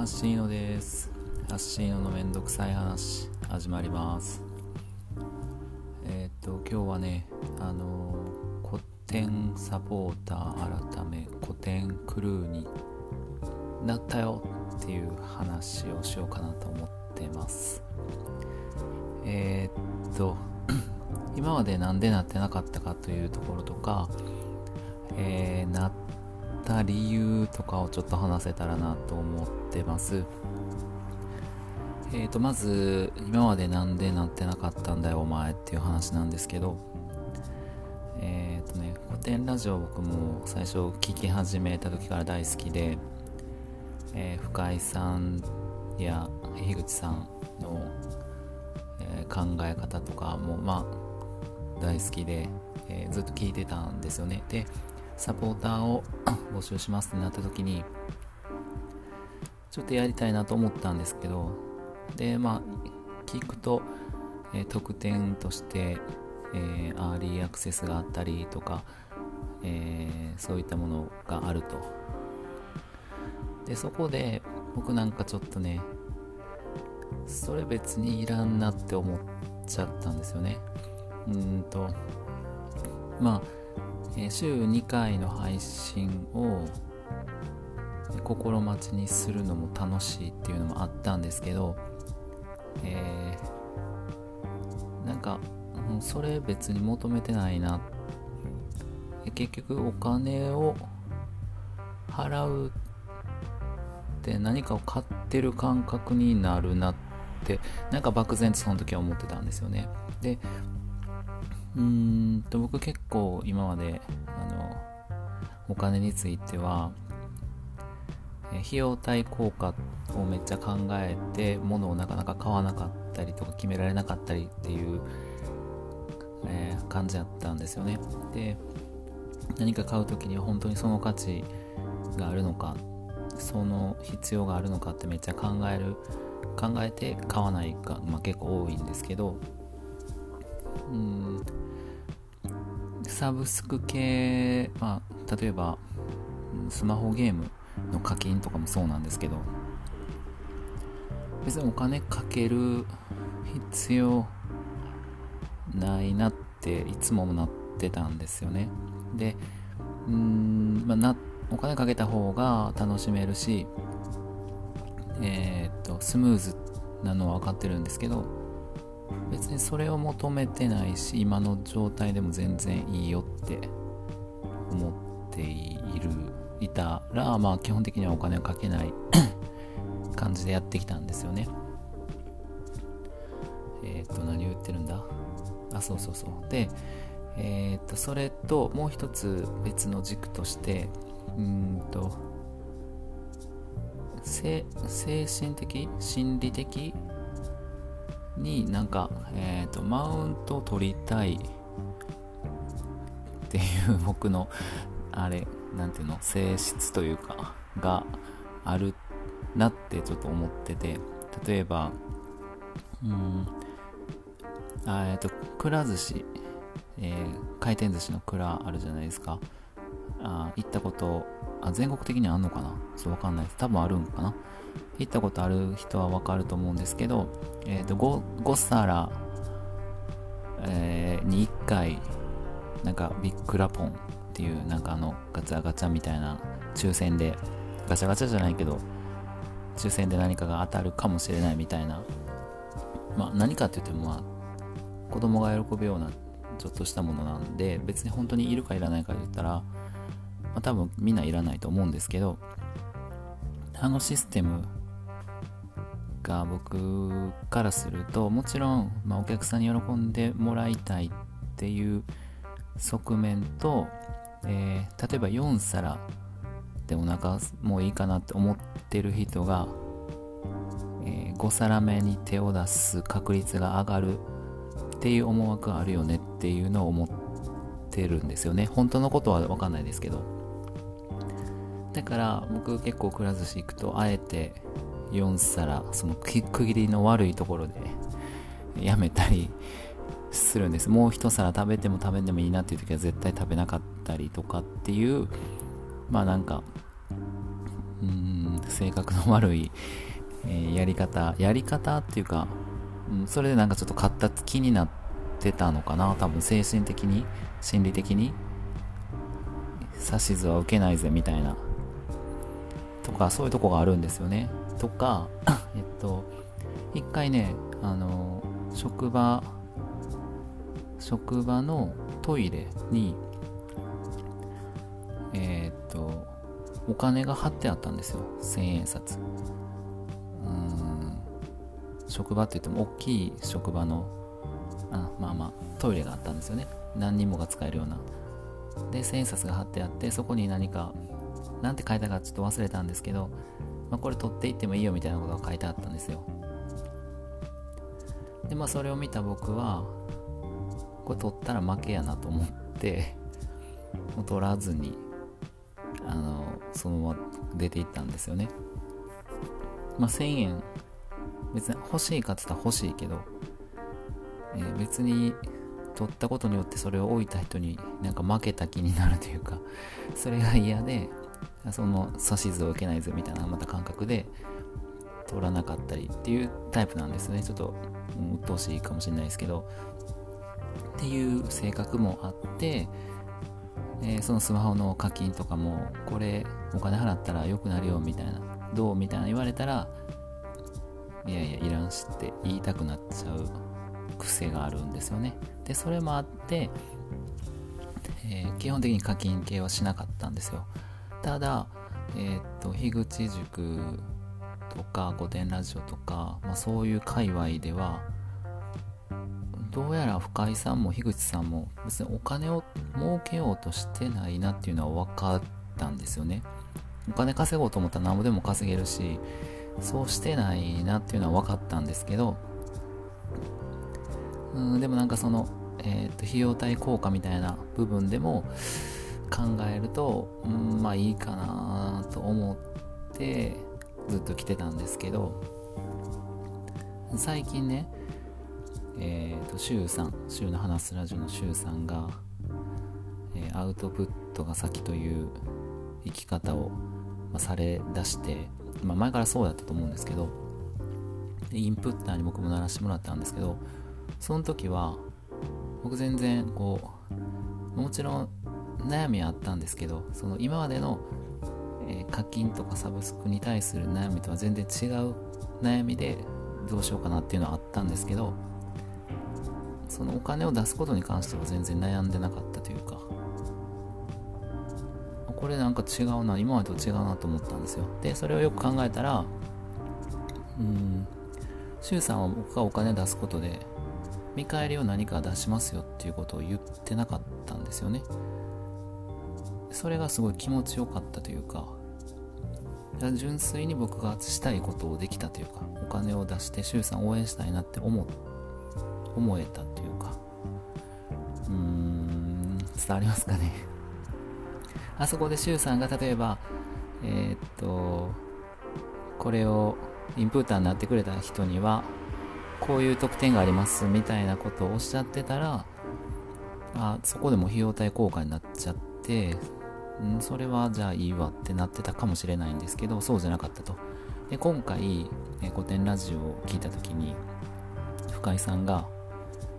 ハッシーノです。ハッシーノのめんどくさい話始まります。えっ、と今日はねあの、古典サポーター改め古典クルーになったよっていう話をしようかなと思ってます。えっと 今までなんでなってなかったかというところとか、えー、なった理由とかをちょっと話せたらなと思ってます。えーと、まず、今までなんでなってなかったんだよお前っていう話なんですけど、えっ、ー、とね、古典ラジオ僕も最初聞き始めた時から大好きで、えー、深井さんや樋口さんの、えー、考え方とかもまあ大好きで、えー、ずっと聞いてたんですよねでサポーターを 募集しますってなった時にちょっとやりたいなと思ったんですけどでまあ聞くと、えー、特典として、えー、アーリーアクセスがあったりとか、えー、そういったものがあると。でそこで僕なんかちょっとねそれ別にいらんなって思っちゃったんですよね。うんとまあ、えー、週2回の配信を心待ちにするのも楽しいっていうのもあったんですけど、えー、なんかも、う、それ別に求めてないな。結局お金を払うって何かを買ってる感覚になるなってなんか漠然とその時は思ってたんですよね。でうーんと僕結構今まであのお金については費用対効果をめっちゃ考えて物をなかなか買わなかったりとか決められなかったりっていう、えー、感じだったんですよね。で何か買う時には本当にその価値があるのかその必要があるのかってめっちゃ考える考えて買わないか、まあ、結構多いんですけどうんサブスク系、まあ、例えばスマホゲームの課金とかもそうなんですけど別にお金かける必要ないなっていつもなってたんですよね。でうん、まあ、なお金かけた方が楽しめるしえー、っとスムーズなのは分かってるんですけど別にそれを求めてないし今の状態でも全然いいよって思っているいたらまあ基本的にはお金をかけない 感じでやってきたんですよね。えっ、と何を言ってるんだ？あそうそうそう。でえっ、とそれともう一つ別の軸としてうんと精神的心理的になんか、えーと、マウントを取りたいっていう僕のあれなんていうの？性質というかがあるなってちょっと思ってて。例えばうんあえっ、とくら寿司、えー、回転寿司の蔵あるじゃないですか。あ行ったことあ全国的にあんのかな？そうわかんないです。多分あるんかな？行ったことある人はわかると思うんですけど、えーと、5, 5皿、えー、に1回なんかビッグラポン。っていうなんかあのガチャガチャみたいな抽選でガチャガチャじゃないけど抽選で何かが当たるかもしれないみたいなまあ何かって言ってもまあ子供が喜ぶようなちょっとしたものなんで別に本当にいるかいらないかで言ったら、まあ、多分みんないらないと思うんですけどあのシステムが僕からするともちろん、まあ、お客さんに喜んでもらいたいっていう側面と、えー、例えば4皿でお腹もういいかなって思ってる人が、えー、5皿目に手を出す確率が上がるっていう思惑があるよねっていうのを思ってるんですよね。本当のことは分かんないですけど。だから僕結構くら寿司行くとあえて4皿その区切りの悪いところでやめたりするんです。もう一皿食べても食べてもいいなっていう時は絶対食べなかったりとかっていうまあなんかうん性格の悪い、えー、やり方やり方っていうか、うん、それでなんかちょっと勝った気になってたのかな。多分精神的に心理的に指図は受けないぜみたいな。とかそういうとこがあるんですよね。とか えっと一回ねあの職場職場のトイレにえー、っとお金が貼ってあったんですよ。千円札。うん。職場って言っても大きい職場のあまあまあトイレがあったんですよね。何人もが使えるような。で千円札が貼ってあってそこに何か何て書いたかちょっと忘れたんですけど、まあ、これ取っていってもいいよみたいなことが書いてあったんですよ。でまあそれを見た僕はこれ取ったら負けやなと思ってもう取らずにあのそのまま出ていったんですよね。まあ1000円別に欲しいかって言ったら欲しいけど、えー、別に取ったことによってそれを置いた人になんか負けた気になるというかそれが嫌でその指図を受けないぞみたいなまた感覚で取らなかったりっていうタイプなんですね。ちょっとう鬱陶しいかもしれないですけどっていう性格もあって、えー、そのスマホの課金とかもこれお金払ったら良くなるよみたいなどうみたいな言われたらいやいやいらんしって言いたくなっちゃう癖があるんですよね。でそれもあって、えー、基本的に課金系はしなかったんですよ。ただえっ、と樋口塾とか御殿ラジオとか、まあ、そういう界隈ではどうやら深井さんも樋口さんも別にお金を儲けようとしてないなっていうのは分かったんですよね。お金稼ごうと思ったら何ぼでも稼げるしそうしてないなっていうのは分かったんですけどうんでもなんかその、えーと、と費用対効果みたいな部分でも考えると、うん、まあいいかなと思ってずっと来てたんですけど最近ねえ、ー、とシュウさんシュウの話すラジオのシュウさんが、えー、アウトプットが先という生き方を、まあ、されだして、まあ、前からそうだったと思うんですけどインプッターに僕も鳴らしてもらったんですけどその時は僕全然こうもちろん悩みはあったんですけどその今までのえ、課金とかサブスクに対する悩みとは全然違う悩みでどうしようかなっていうのはあったんですけどそのお金を出すことに関しては全然悩んでなかったというか。これなんか違うな今までと違うなと思ったんですよ。でそれをよく考えたらうん周さんは僕がお金を出すことで見返りを何か出しますよっていうことを言ってなかったんですよね。それがすごい気持ちよかったというか純粋に僕がしたいことをできたというかお金を出して周さんを応援したいなって思思えた伝わりますかね？あそこで周さんが例えばえー、っとこれをインプッターになってくれた人にはこういう特典がありますみたいなことをおっしゃってたらあそこでも費用対効果になっちゃってんそれはじゃあいいわってなってたかもしれないんですけどそうじゃなかったと。で今回、え古典ラジオを聞いた時に深井さんが、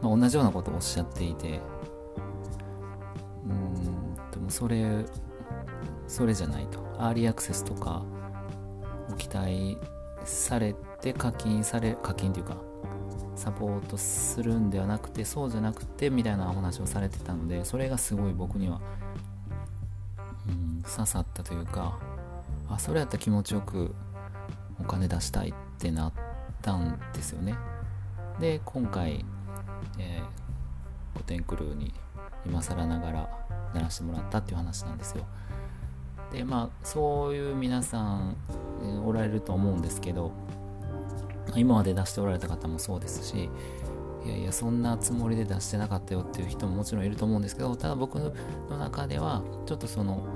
まあ、同じようなことをおっしゃっていてそれそれじゃないと。アーリーアクセスとかを期待されて課金され課金というかサポートするんではなくてそうじゃなくてみたいなお話をされてたのでそれがすごい僕にはうん刺さったというかあそれやったら気持ちよくお金出したいってなったんですよね。で今回、えー、古典クルーに今更ながら鳴らしてもらったっていう話なんですよ。でまあそういう皆さん、おられると思うんですけど今まで出しておられた方もそうですしいやいやそんなつもりで出してなかったよっていう人ももちろんいると思うんですけどただ僕の中ではちょっとその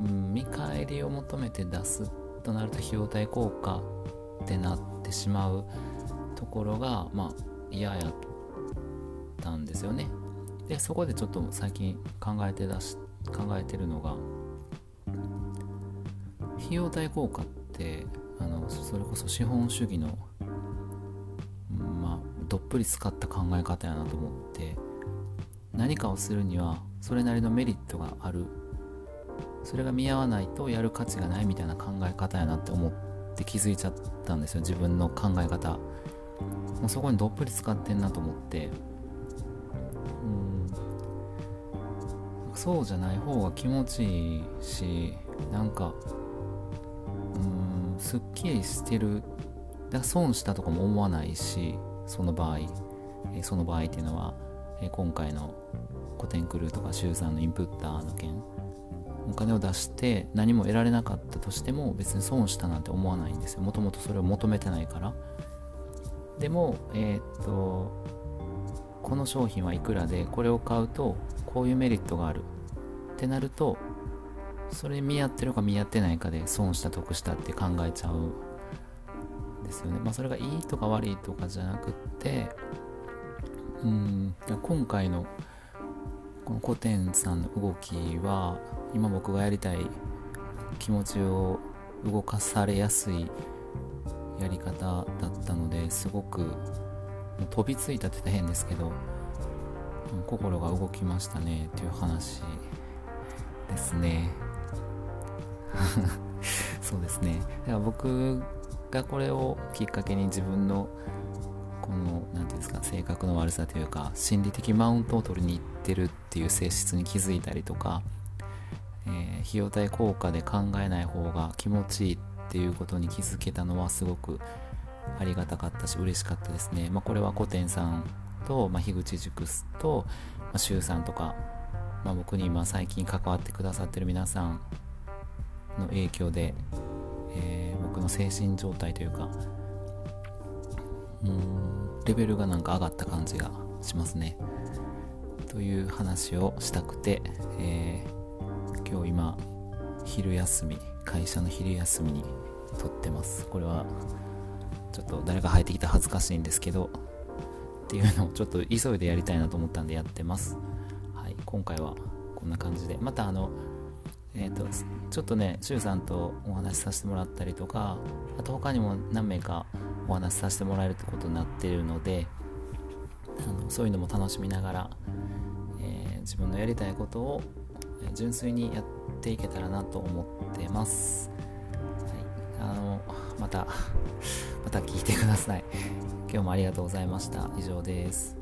うん、見返りを求めて出すとなると費用対効果ってなってしまうところがまあ嫌やったんですよね。でそこでちょっと最近考えて出し考えてるのが費用対効果ってあのそれこそ資本主義の、まあ、どっぷり使った考え方やなと思って何かをするにはそれなりのメリットがある。それが見合わないとやる価値がないみたいな考え方やなって思って気づいちゃったんですよ自分の考え方。もうそこにどっぷり使ってんなと思って。そうじゃない方が気持ちいいしなんかうんすっきりしてるだ損したとかも思わないしその場合、えその場合っていうのは、え今回の古典クルーとか周さんのインプッターの件お金を出して何も得られなかったとしても別に損したなんて思わないんですよ。もともとそれを求めてないから。でもえー、っとこの商品はいくらでこれを買うとこういうメリットがある。ってなるとそれ見合ってるか見合ってないかで損した得したって考えちゃうんですよね。まあそれがいいとか悪いとかじゃなくってうん今回のこの古典さんの動きは今僕がやりたい気持ちを動かされやすいやり方だったのですごく飛びついたって言ったら変ですけど心が動きましたねっていう話ですね。そうですね。だから僕がこれをきっかけに自分のこの何て言うんですか性格の悪さというか心理的マウントを取りに行ってるっていう性質に気づいたりとか、えー、費用対効果で考えない方が気持ちいいっていうことに気づけたのはすごくありがたかったし嬉しかったですね、まあ、これは古典さんと、まあ、樋口塾と、まあ、周さんとか、まあ、僕に今最近関わってくださってる皆さんの影響で、えー、僕の精神状態というかうんレベルがなんか上がった感じがしますね。という話をしたくて、えー、今日今昼休み会社の昼休みに撮ってます。これはちょっと誰か入ってきたら恥ずかしいんですけどっていうのをちょっと急いでやりたいなと思ったんでやってますはい今回はこんな感じでまたあのえーと、ちょっとね、周さんとお話しさせてもらったりとか、あと他にも何名かお話しさせてもらえるってことになってるので、あのそういうのも楽しみながら、えー、自分のやりたいことを純粋にやっていけたらなと思ってます。はい、あのまた、また聞いてください。今日もありがとうございました。以上です。